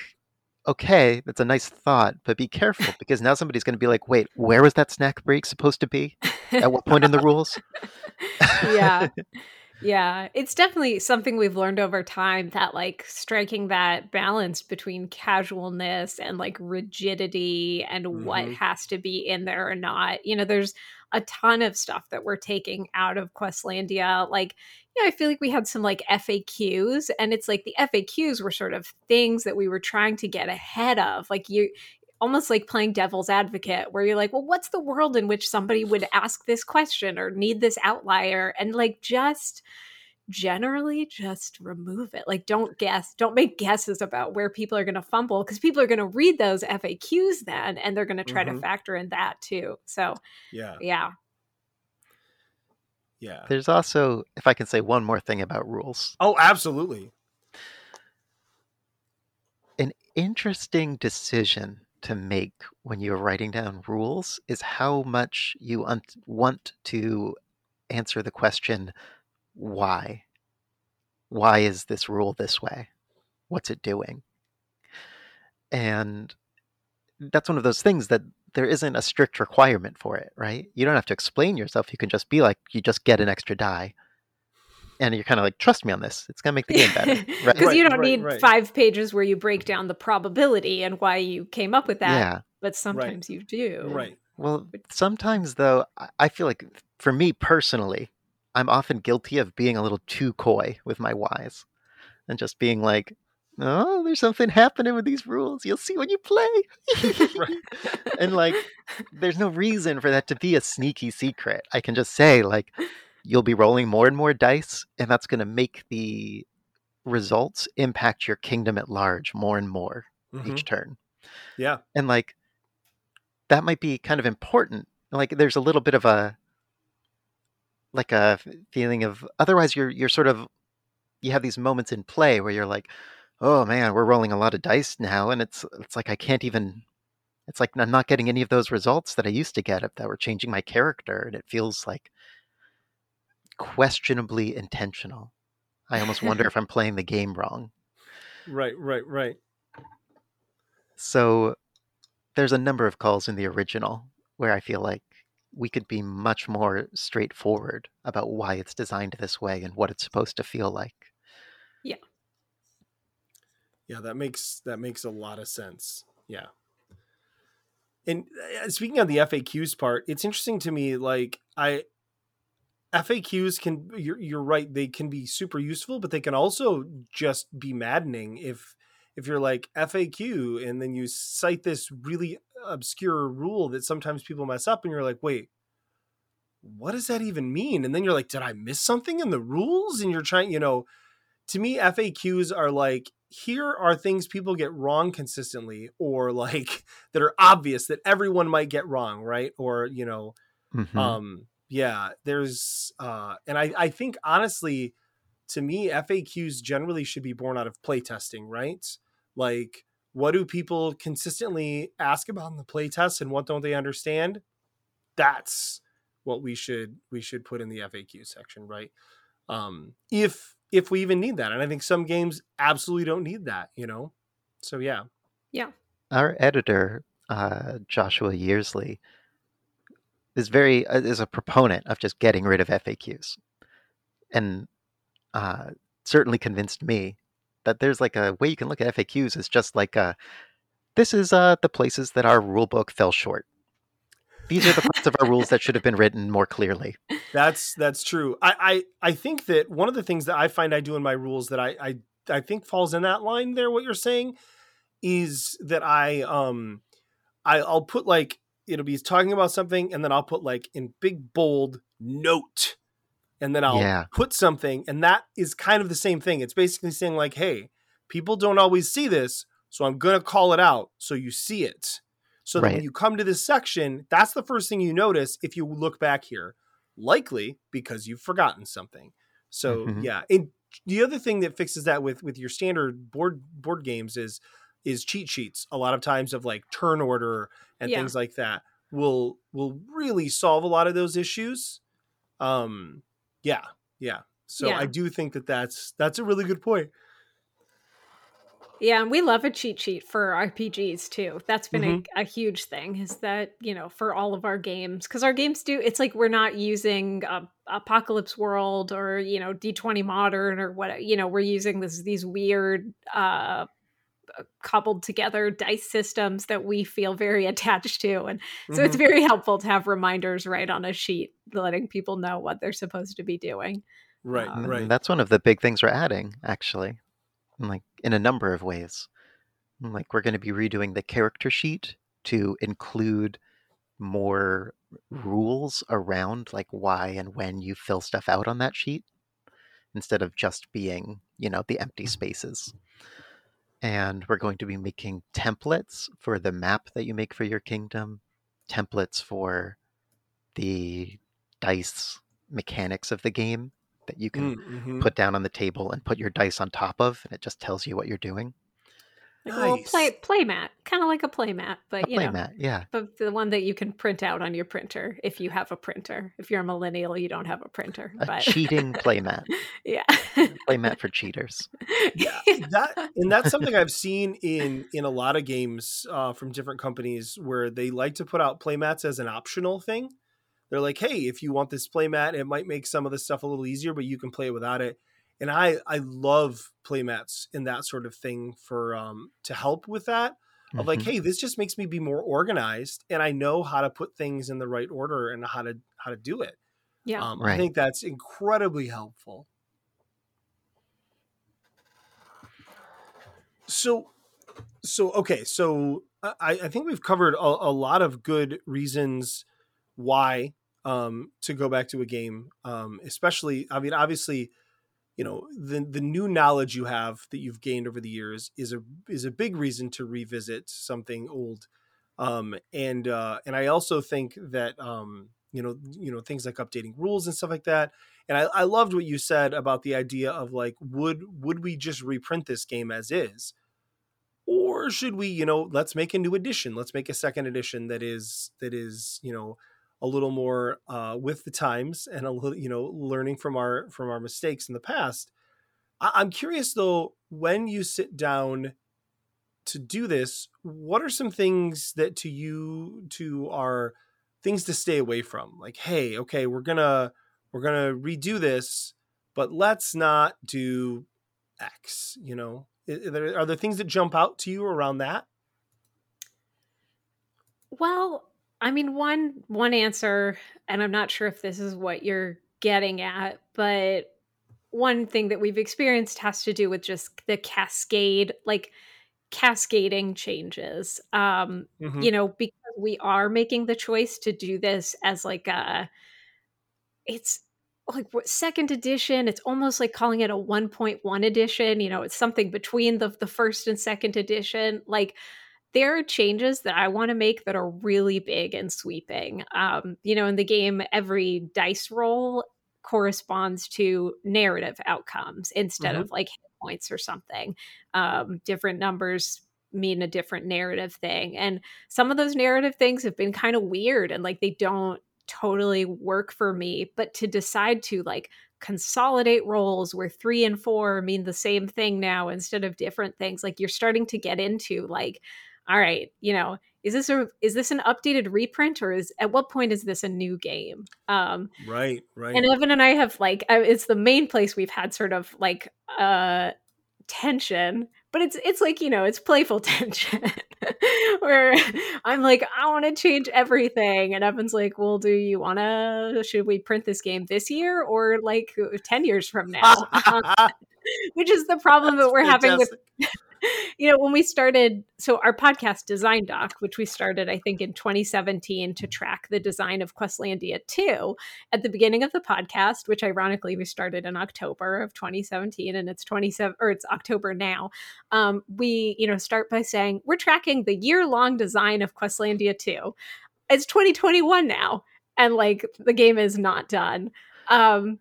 okay, that's a nice thought, but be careful because now somebody's going to be like, wait, where was that snack break supposed to be? At what point in the rules? yeah. Yeah, it's definitely something we've learned over time that like striking that balance between casualness and like rigidity and what Mhm. has to be in there or not. You know, there's a ton of stuff that we're taking out of Questlandia. Like, yeah, I feel like we had some like FAQs, and it's like the FAQs were sort of things that we were trying to get ahead of. Like you almost like playing devil's advocate where you're like well what's the world in which somebody would ask this question or need this outlier and like just generally just remove it like don't guess don't make guesses about where people are going to fumble because people are going to read those faqs then and they're going to try to Mhm. factor in that too so yeah, yeah yeah. There's also, if I can say one more thing about rules, Oh, absolutely. an interesting decision to make when you're writing down rules is how much you un- want to answer the question, why? Why is this rule this way? What's it doing? And that's one of those things that there isn't a strict requirement for it, right? You don't have to explain yourself. You can just be like, you just get an extra die. And you're kind of like, trust me on this. It's going to make the game better. because Right? Right, you don't right, need right. five pages where you break down the probability and why you came up with that Yeah. but sometimes you do Right. Well, sometimes though, I- I feel like for me personally, I'm often guilty of being a little too coy with my whys and just being like, oh, there's something happening with these rules. You'll see when you play. Right. and like, there's no reason for that to be a sneaky secret. I can just say, like, you'll be rolling more and more dice, and that's going to make the results impact your kingdom at large more and more Mhm. each turn Yeah. and like that might be kind of important like there's a little bit of a like a feeling of otherwise you're you're sort of you have these moments in play where you're like oh man we're rolling a lot of dice now and it's it's like i can't even it's like i'm not getting any of those results that i used to get if that were changing my character and it feels like questionably intentional i almost wonder if i'm playing the game wrong Right. Right. Right. So there's a number of calls in the original where I feel like we could be much more straightforward about why it's designed this way and what it's supposed to feel like. Yeah, Yeah, that makes that makes a lot of sense. Yeah. And uh, speaking of the FAQs part, it's interesting to me like I FAQs can you're you're right, they can be super useful, but they can also just be maddening if if you're like FAQ and then you cite this really obscure rule that sometimes people mess up and you're like, "Wait, what does that even mean?" And then you're like, "Did I miss something in the rules?" And you're trying, you know, to me FAQs are like here are things people get wrong consistently or like that are obvious that everyone might get wrong, right? Or, you know, Mhm. um yeah, there's uh and I I think honestly to me FAQs generally should be born out of playtesting, right? Like what do people consistently ask about in the playtest and what don't they understand? That's what we should we should put in the FAQ section, right? Um if if we even need that. And I think some games absolutely don't need that, you know. So yeah. yeah. Our editor, uh, Joshua Yearsley, is very uh, is a proponent of just getting rid of FAQs, and uh, certainly convinced me that there's like a way you can look at FAQs is just like a, this is uh, the places that our rule book fell short. These are the parts of our rules that should have been written more clearly. That's that's true. I, I I think that one of the things that I find I do in my rules that I I, I think falls in that line there. What you're saying is that I um I I'll put like it'll be talking about something and then I'll put like in big bold note and then I'll Yeah. put something and that is kind of the same thing. It's basically saying like, hey, people don't always see this, so I'm gonna call it out so you see it. So that when you come to this section, that's the first thing you notice if you look back here. Likely because you've forgotten something. So Mhm. yeah. And the other thing that fixes that with with your standard board board games is is cheat sheets a lot of times of like turn order and Yeah. things like that will will really solve a lot of those issues um yeah yeah so Yeah. i do think that that's that's a really good point Yeah, and we love a cheat sheet for RPGs too. That's been Mhm. a, a huge thing. Is that you know for all of our games because our games do. It's like we're not using uh, Apocalypse World or you know D twenty Modern or what you know we're using this these weird uh cobbled together dice systems that we feel very attached to and so it's Mhm. very helpful to have reminders right on a sheet letting people know what they're supposed to be doing right um, right That's one of the big things we're adding, actually, like in a number of ways. Like we're going to be redoing the character sheet to include more rules around like why and when you fill stuff out on that sheet instead of just being, you know, the empty spaces. And we're going to be making templates for the map that you make for your kingdom, templates for the dice mechanics of the game that you can Mm, mhm. put down on the table and put your dice on top of, and it just tells you what you're doing. Like a little play play mat kind of like a play mat but A you know playmat, yeah. but the one that you can print out on your printer if you have a printer if you're a millennial you don't have a printer A but cheating playmat. yeah Playmat for cheaters. yeah that and that's something i've seen in in a lot of games uh, from different companies where they like to put out playmats as an optional thing they're like hey if you want this playmat it might make some of the stuff a little easier but you can play it without it and i i love playmats and that sort of thing for um to help with that of like Mhm. hey this just makes me be more organized and i know how to put things in the right order and how to how to do it. Yeah. Um, i think that's incredibly helpful. So so okay so i i think we've covered a, a lot of good reasons why um to go back to a game um especially i mean obviously you know the the new knowledge you have that you've gained over the years is a is a big reason to revisit something old. Um and uh and i also think that um you know you know things like updating rules and stuff like that. And I, I loved what you said about the idea of like would would we just reprint this game as is? Or should we you know let's make a new edition. Let's make a second edition that is that is you know a little more uh, with the times and a little you know learning from our from our mistakes in the past. I- i'm curious though when you sit down to do this what are some things that to you to are things to stay away from? Like hey okay we're gonna we're gonna redo this but let's not do x you know? Are there, are there things that jump out to you around that? Well, I mean one one answer and I'm not sure if this is what you're getting at, but one thing that we've experienced has to do with just the cascade like cascading changes. Um Mhm. you know, because we are making the choice to do this as like a it's like second edition it's almost like calling it a 1.1 edition you know it's something between the the first and second edition like there are changes that I want to make that are really big and sweeping. Um, you know, in the game, every dice roll corresponds to narrative outcomes instead of like hit points or something. Um, different numbers mean a different narrative thing. And some of those narrative things have been kind of weird and like they don't totally work for me. But to decide to like consolidate rolls where three and four mean the same thing now instead of different things, like you're starting to get into like, all right, you know, is this a is this an updated reprint or is at what point is this a new game? Um, right right. and Evan and I have like it's the main place we've had sort of like uh tension but it's it's like you know it's playful tension where i'm like i want to change everything and evan's like well do you want to should we print this game this year or like 10 years from now? Um, which is the problem that we're having with you know, when we started, so our podcast Design Doc, which we started, I think, in 2017 to track the design of Questlandia 2, at the beginning of the podcast, which ironically we started in October of 2017 and it's 27 or it's October now, um, we, you know, start by saying we're tracking the year long design of Questlandia 2. It's 2021 now, and like the game is not done. Um,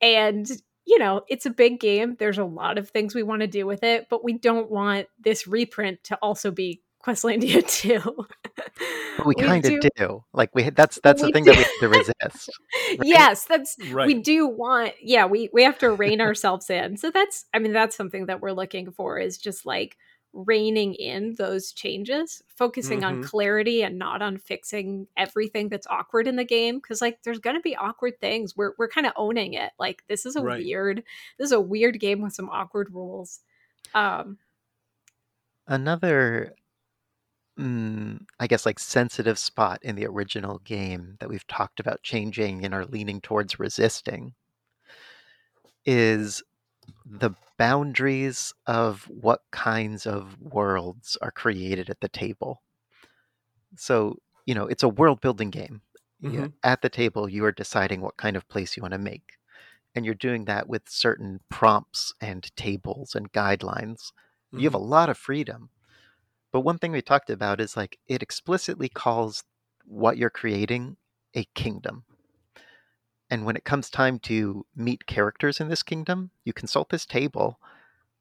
and you know, it's a big game. There's a lot of things we want to do with it, but we don't want this reprint to also be Questlandia 2. But we, we kind of do. do. Like we that's that's we the thing do. that we have to resist. Right? yes, that's right. we do want yeah, we we have to rein ourselves in. So that's I mean that's something that we're looking for is just like reining in those changes, focusing mm-hmm. on clarity and not on fixing everything that's awkward in the game. Because like there's gonna be awkward things. We're we're kind of owning it. Like this is a right. weird, this is a weird game with some awkward rules. Um another mm, I guess like sensitive spot in the original game that we've talked about changing and are leaning towards resisting is the boundaries of what kinds of worlds are created at the table. So, you know, it's a world building game. Mm-hmm. At the table, you are deciding what kind of place you want to make. And you're doing that with certain prompts and tables and guidelines. Mm-hmm. You have a mm-hmm. lot of freedom. But one thing we talked about is like it explicitly calls what you're creating a kingdom. And when it comes time to meet characters in this kingdom, you consult this table,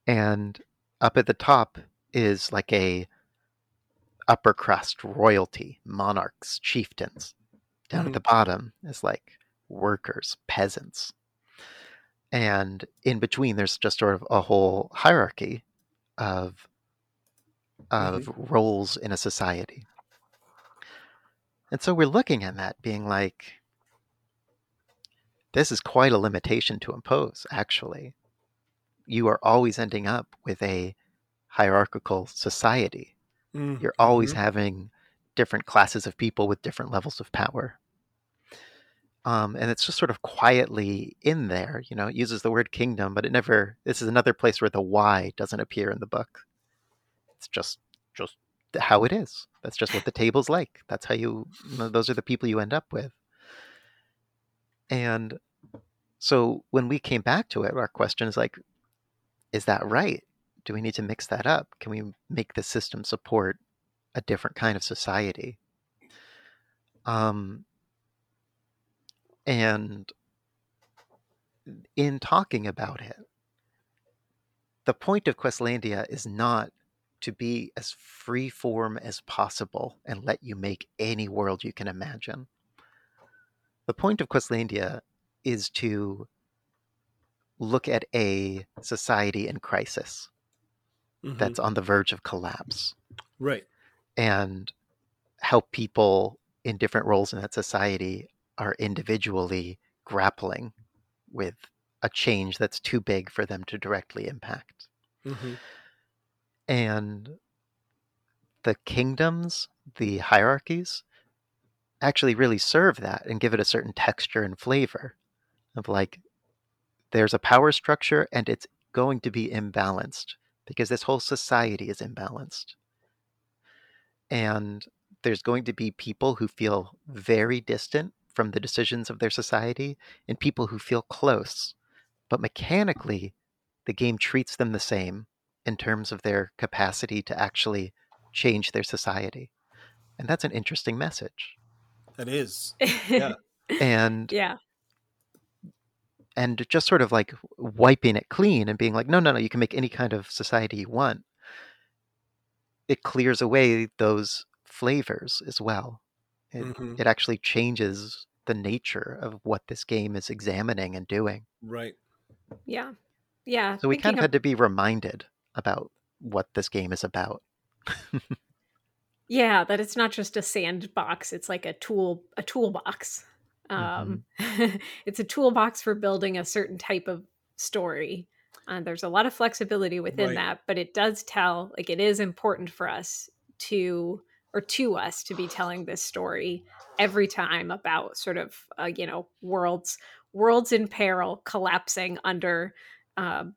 and up at the top is like a upper crust royalty, monarchs, chieftains. Down mm-hmm. at the bottom is like workers, peasants. And in between, there's just sort of a whole hierarchy of of mm-hmm. roles in a society. And so we're looking at that being like, this is quite a limitation to impose, actually. You are always ending up with a hierarchical society. Mm-hmm. You're always mm-hmm. having different classes of people with different levels of power. Um, and it's just sort of quietly in there. You know, it uses the word kingdom, but it never. This is another place where the why doesn't appear in the book. It's just just how it is. That's just what the table's like. That's how you. Those are the people you end up with. And so when we came back to it, our question is like, is that right? Do we need to mix that up? Can we make the system support a different kind of society? Um, and in talking about it, the point of Questlandia is not to be as free form as possible and let you make any world you can imagine. The point of Questlandia is to look at a society in crisis mm-hmm. that's on the verge of collapse. Right. And how people in different roles in that society are individually grappling with a change that's too big for them to directly impact. Mm-hmm. And the kingdoms, the hierarchies, actually really serve that and give it a certain texture and flavor of like there's a power structure and it's going to be imbalanced because this whole society is imbalanced. And there's going to be people who feel very distant from the decisions of their society and people who feel close. But mechanically, the game treats them the same in terms of their capacity to actually change their society. And that's an interesting message. That is. Yeah. and yeah and just sort of like wiping it clean and being like, no, no, no, you can make any kind of society you want. It clears away those flavors as well. It, mm-hmm. it actually changes the nature of what this game is examining and doing. Right. Yeah. Yeah. So we kind of, of had to be reminded about what this game is about. yeah, that it's not just a sandbox, it's like a tool a toolbox. Um, mm-hmm. it's a toolbox for building a certain type of story. Uh, there's a lot of flexibility within Right. that, but it does tell like it is important for us to or to us to be telling this story every time about sort of uh, you know worlds worlds in peril collapsing under um,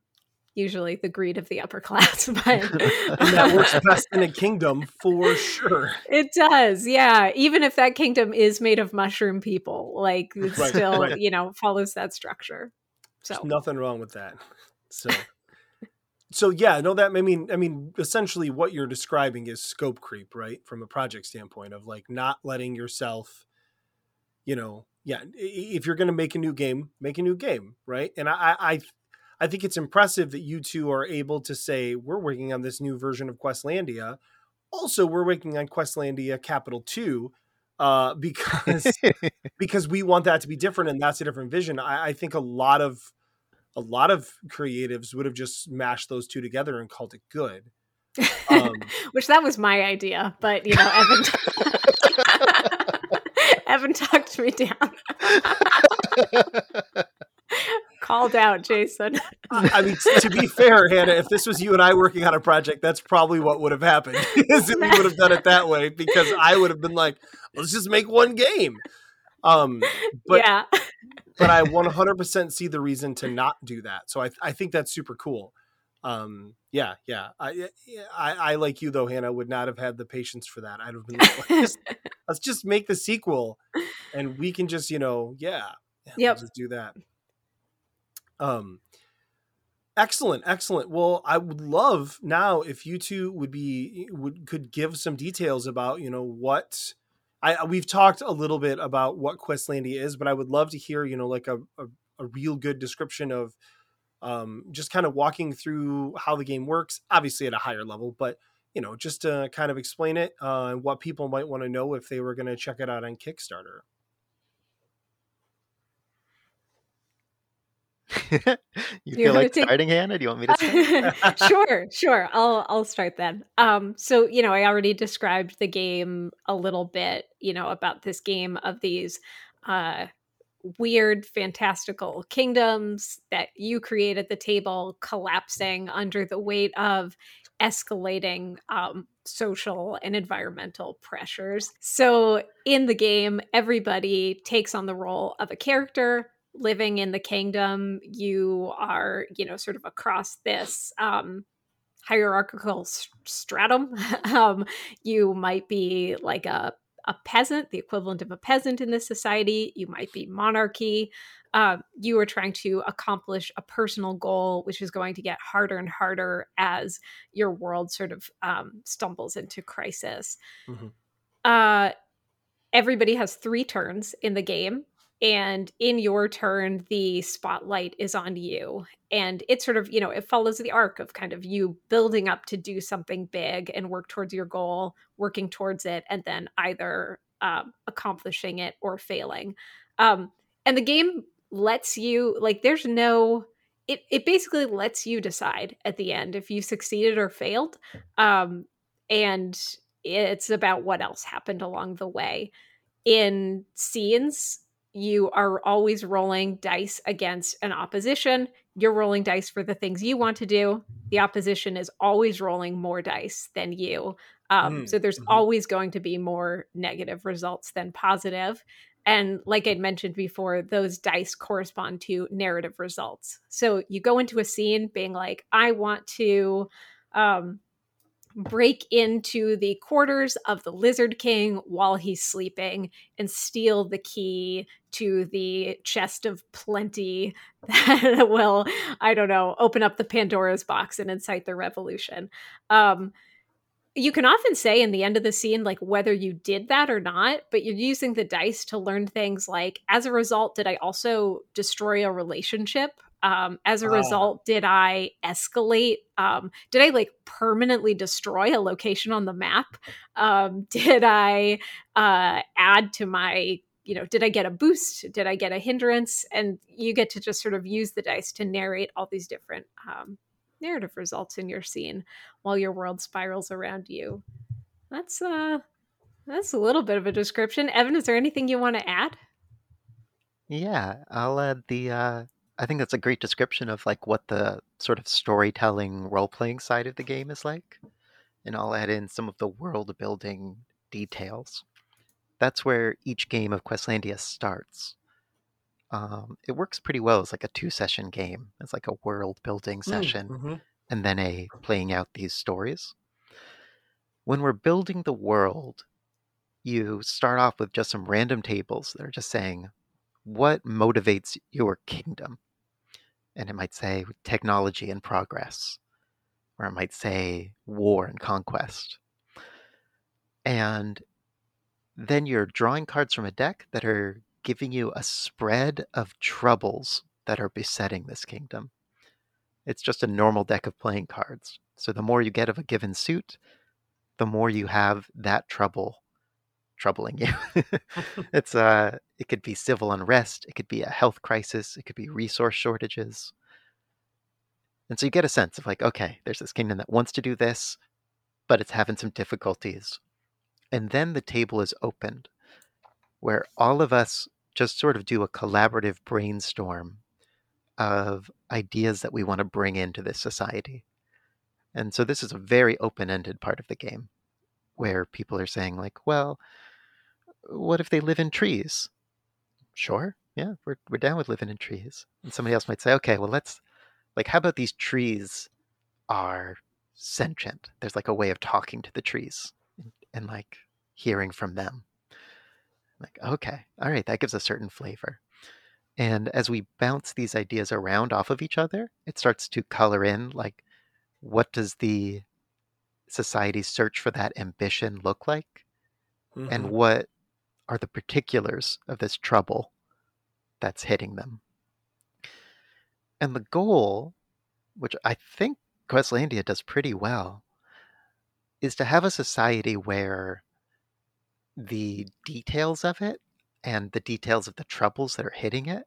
usually the greed of the upper class but and that works uh, best in a kingdom for sure. it does yeah even if that kingdom is made of mushroom people like it Right, still right. you know follows that structure so There's nothing wrong with that. So, so yeah, no, that I mean, I mean, essentially, what you're describing is scope creep, right? From a project standpoint, of like not letting yourself, you know, yeah, if you're going to make a new game, make a new game, right? And I, I, I- think it's impressive that you two are able to say we're working on this new version of Questlandia. Also, we're working on Questlandia Capital Two. Uh, because because we want that to be different and that's a different vision I, I think a lot of a lot of creatives would have just mashed those two together and called it good um, which that was my idea but you know evan evan talked me down called out jason I mean, to be fair, Hannah, if this was you and I working on a project, that's probably what would have happened. is that we would have done it that way because I would have been like, let's just make one game. Um, but yeah but I 100% see the reason to not do that. So I, I think that's super cool. Um, yeah, yeah. I, I, I, like you though, Hannah, would not have had the patience for that. I'd have been like, let's, just, let's just make the sequel and we can just, you know, yeah, yeah we'll Yep. just do that. Um, excellent, excellent. Well, I would love now if you two would be, would, could give some details about, you know, what, I we've talked a little bit about what Questlandia is, but I would love to hear, you know, like a, a, a real good description of um, just kind of walking through how the game works, obviously at a higher level, but you know, just to kind of explain it uh, and what people might want to know if they were going to check it out on Kickstarter. you feel like take- starting, Hannah? Do you want me to start? sure, sure. I'll I'll start then. Um, so you know, I already described the game a little bit. You know about this game of these uh, weird, fantastical kingdoms that you create at the table, collapsing under the weight of escalating um, social and environmental pressures. So in the game, everybody takes on the role of a character living in the kingdom you are you know sort of across this um hierarchical stratum. Um you might be like a a peasant the equivalent of a peasant in this society. You might be monarchy. Uh, you are trying to accomplish a personal goal which is going to get harder and harder as your world sort of um, stumbles into crisis. Mhm. uh, everybody has three turns in the game and in your turn the spotlight is on you. And it sort of you know it follows the arc of kind of you building up to do something big and work towards your goal working towards it and then either um, accomplishing it or failing. Um, and the game lets you like there's no it, it basically lets you decide at the end if you succeeded or failed um, and it's about what else happened along the way. In scenes you are always rolling dice against an opposition you're rolling dice for the things you want to do the opposition is always rolling more dice than you um, Mm, so there's mhm. always going to be more negative results than positive. positive and like i'd mentioned before those dice correspond to narrative results so you go into a scene being like i want to um, break into the quarters of the lizard king while he's sleeping and steal the key to the chest of plenty that will i don't know open up the pandora's box and incite the revolution. Um you can often say in the end of the scene like whether you did that or not but you're using the dice to learn things like as a result did i also destroy a relationship um, as a Ah. result did i escalate um, did i like permanently destroy a location on the map? Um, did i uh, add to my you know did i get a boost? Did i get a hindrance? And you get to just sort of use the dice to narrate all these different um, narrative results in your scene while your world spirals around you. That's uh that's a little bit of a description. Evan is there anything you want to add? Yeah, I'll add the uh I think that's a great description of like what the sort of storytelling role playing side of the game is like. And I'll add in some of the world building details. That's where each game of Questlandia starts. Um, it works pretty well as like a two session game. It's like a world building session Mhm. and then a playing out these stories. When we're building the world, you start off with just some random tables that are just saying, what motivates your kingdom? And it might say technology and progress, or it might say war and conquest. And then you're drawing cards from a deck that are giving you a spread of troubles that are besetting this kingdom. It's just a normal deck of playing cards. So the more you get of a given suit, the more you have that trouble troubling you. it's uh it could be civil unrest, it could be a health crisis, it could be resource shortages. And so you get a sense of like, okay, there's this kingdom that wants to do this, but it's having some difficulties. And then the table is opened where all of us just sort of do a collaborative brainstorm of ideas that we want to bring into this society. And so this is a very open-ended part of the game where people are saying like, well, what if they live in trees? Sure. Yeah, we're we're down with living in trees. And somebody else might say, okay, well let's like how about these trees are sentient? There's like a way of talking to the trees and, and like hearing from them. Like, okay, all right, that gives a certain flavor. And as we bounce these ideas around off of each other, it starts to color in like what does the society's search for that ambition look like? And Mhm. what are the particulars of this trouble that's hitting them? And the goal, which I think Questlandia does pretty well, is to have a society where the details of it and the details of the troubles that are hitting it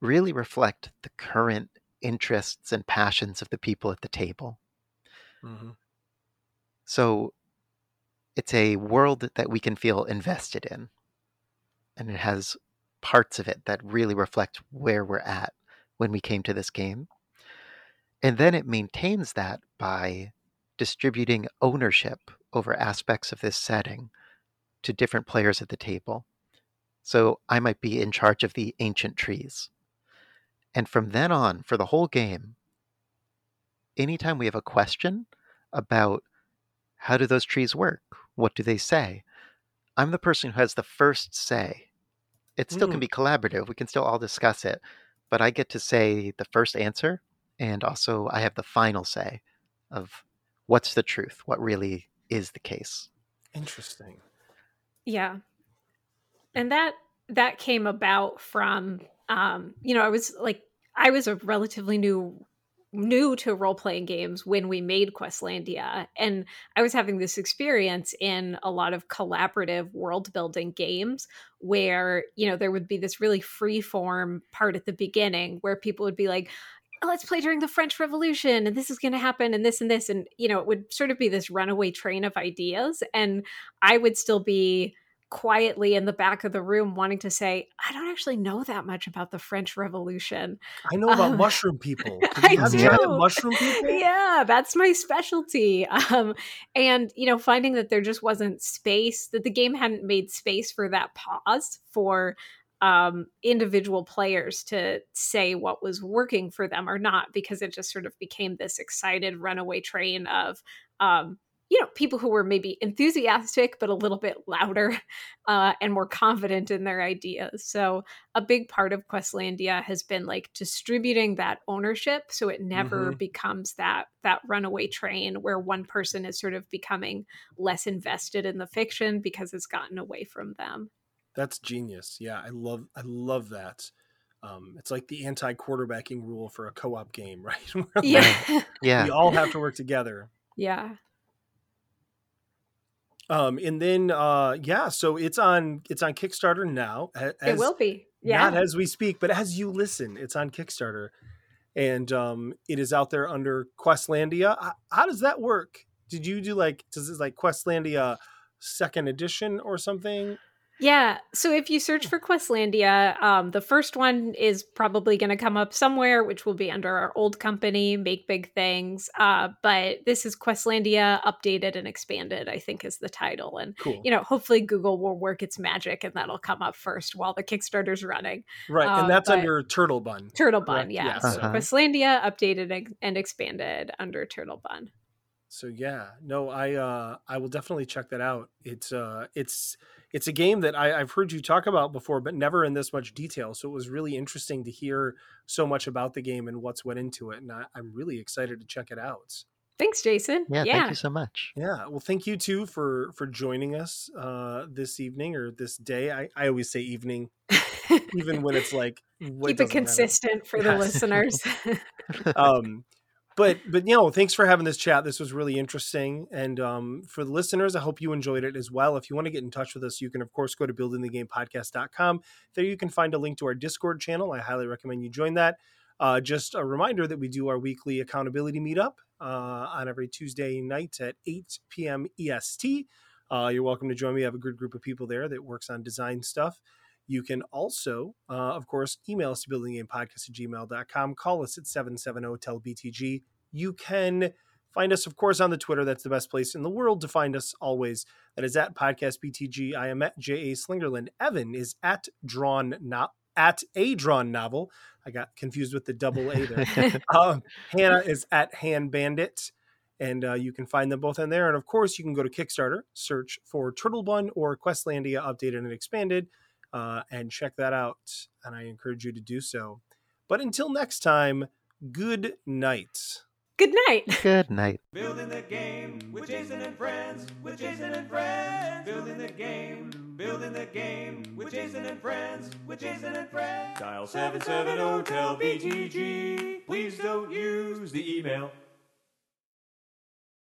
really reflect the current interests and passions of the people at the table. Mhm. So it's a world that we can feel invested in. And it has parts of it that really reflect where we're at when we came to this game. And then it maintains that by distributing ownership over aspects of this setting to different players at the table. So I might be in charge of the ancient trees. And from then on, for the whole game, anytime we have a question about how do those trees work? What do they say? I'm the person who has the first say. It still can Mm. be collaborative. We can still all discuss it, but I get to say the first answer, and also I have the final say of what's the truth, what really is the case. Interesting. Yeah. And that that came about from um, you know, I was like I was a relatively new new to role playing games when we made Questlandia and I was having this experience in a lot of collaborative world building games where, you know, there would be this really free form part at the beginning where people would be like "Oh, let's play during the French Revolution and this is going to happen and this and this and you know it would sort of be this runaway train of ideas and I would still be quietly in the back of the room wanting to say I don't actually know that much about the French Revolution. I know about Um, mushroom people. I do. mushroom people? yeah, that's my specialty. Um, and you know, finding that there just wasn't space, that the game hadn't made space for that pause for um, individual players to say what was working for them or not, because it just sort of became this excited runaway train of, um, you know, people who were maybe enthusiastic but a little bit louder uh, and more confident in their ideas. So a big part of Questlandia has been like distributing that ownership so it never becomes that that runaway train where one person is sort of becoming less invested in the fiction because it's gotten away from them. That's genius. Yeah, I love I love that. Um, it's like the anti-quarterbacking rule for a co-op game, right? Like, Yeah. Yeah. we all have to work together. yeah. Um, and then uh, yeah, so it's on it's on Kickstarter now. a- it will be. Yeah. Not as we speak, but as you listen, it's on Kickstarter, and um, it is out there under Questlandia. How, how does that work? Did you do like does this like Questlandia second edition or something? Yeah. So if you search for Questlandia, um, the first one is probably going to come up somewhere, which will be under our old company, Make Big Things. Uh, but this is Questlandia updated and expanded, I think is the title. And, Cool. you know, hopefully Google will work its magic and that'll come up first while the Kickstarter's running. right, um, and that's under Turtle Bun. Turtle Bun, Correct, yeah. yeah, So so- Questlandia updated and- and expanded under Turtle Bun. So yeah, no, I uh I will definitely check that out. It's uh it's it's a game that I, I've heard you talk about before, but never in this much detail. So it was really interesting to hear so much about the game and what's went into it, and I, I'm really excited to check it out. Thanks, Jason. Yeah, thank you so much. Yeah, well, thank you too for for joining us uh this evening or this day. I I always say evening, even when it's like Keep it doesn't matter. consistent for the Yes. listeners. um but but you know thanks for having this chat. This was really interesting and um for the listeners i hope you enjoyed it as well. If you want to get in touch with us you can of course go to buildingthegamepodcast.com there you can find a link to our discord channel. I highly recommend you join that. Uh, just a reminder that we do our weekly accountability meetup uh, on every tuesday night at 8 p.m est uh, you're welcome to join me. I have a good group of people there that works on design stuff you can also, uh, of course, email us to buildinggamepodcast at gmail.com. Call us at 770-TEL-BTG. You can find us, of course, on the Twitter. That's the best place in the world to find us always. That is at Podcast BTG. I am at J.A. Slingerland. Evan is at Drawn Not at a Drawn Novel. I got confused with the double A there. um, Hannah is at Hand Bandit, and uh, you can find them both in there. And of course, you can go to Kickstarter, search for Turtle Bun or Questlandia Updated and Expanded, uh, and check that out. And I encourage you to do so. But until next time, good night. Good night. Good night. Building the game with Jason and friends, with Jason and friends. Building the game, building the game with Jason and friends, with Jason and friends. Dial 770 tell BTG. Please don't use the email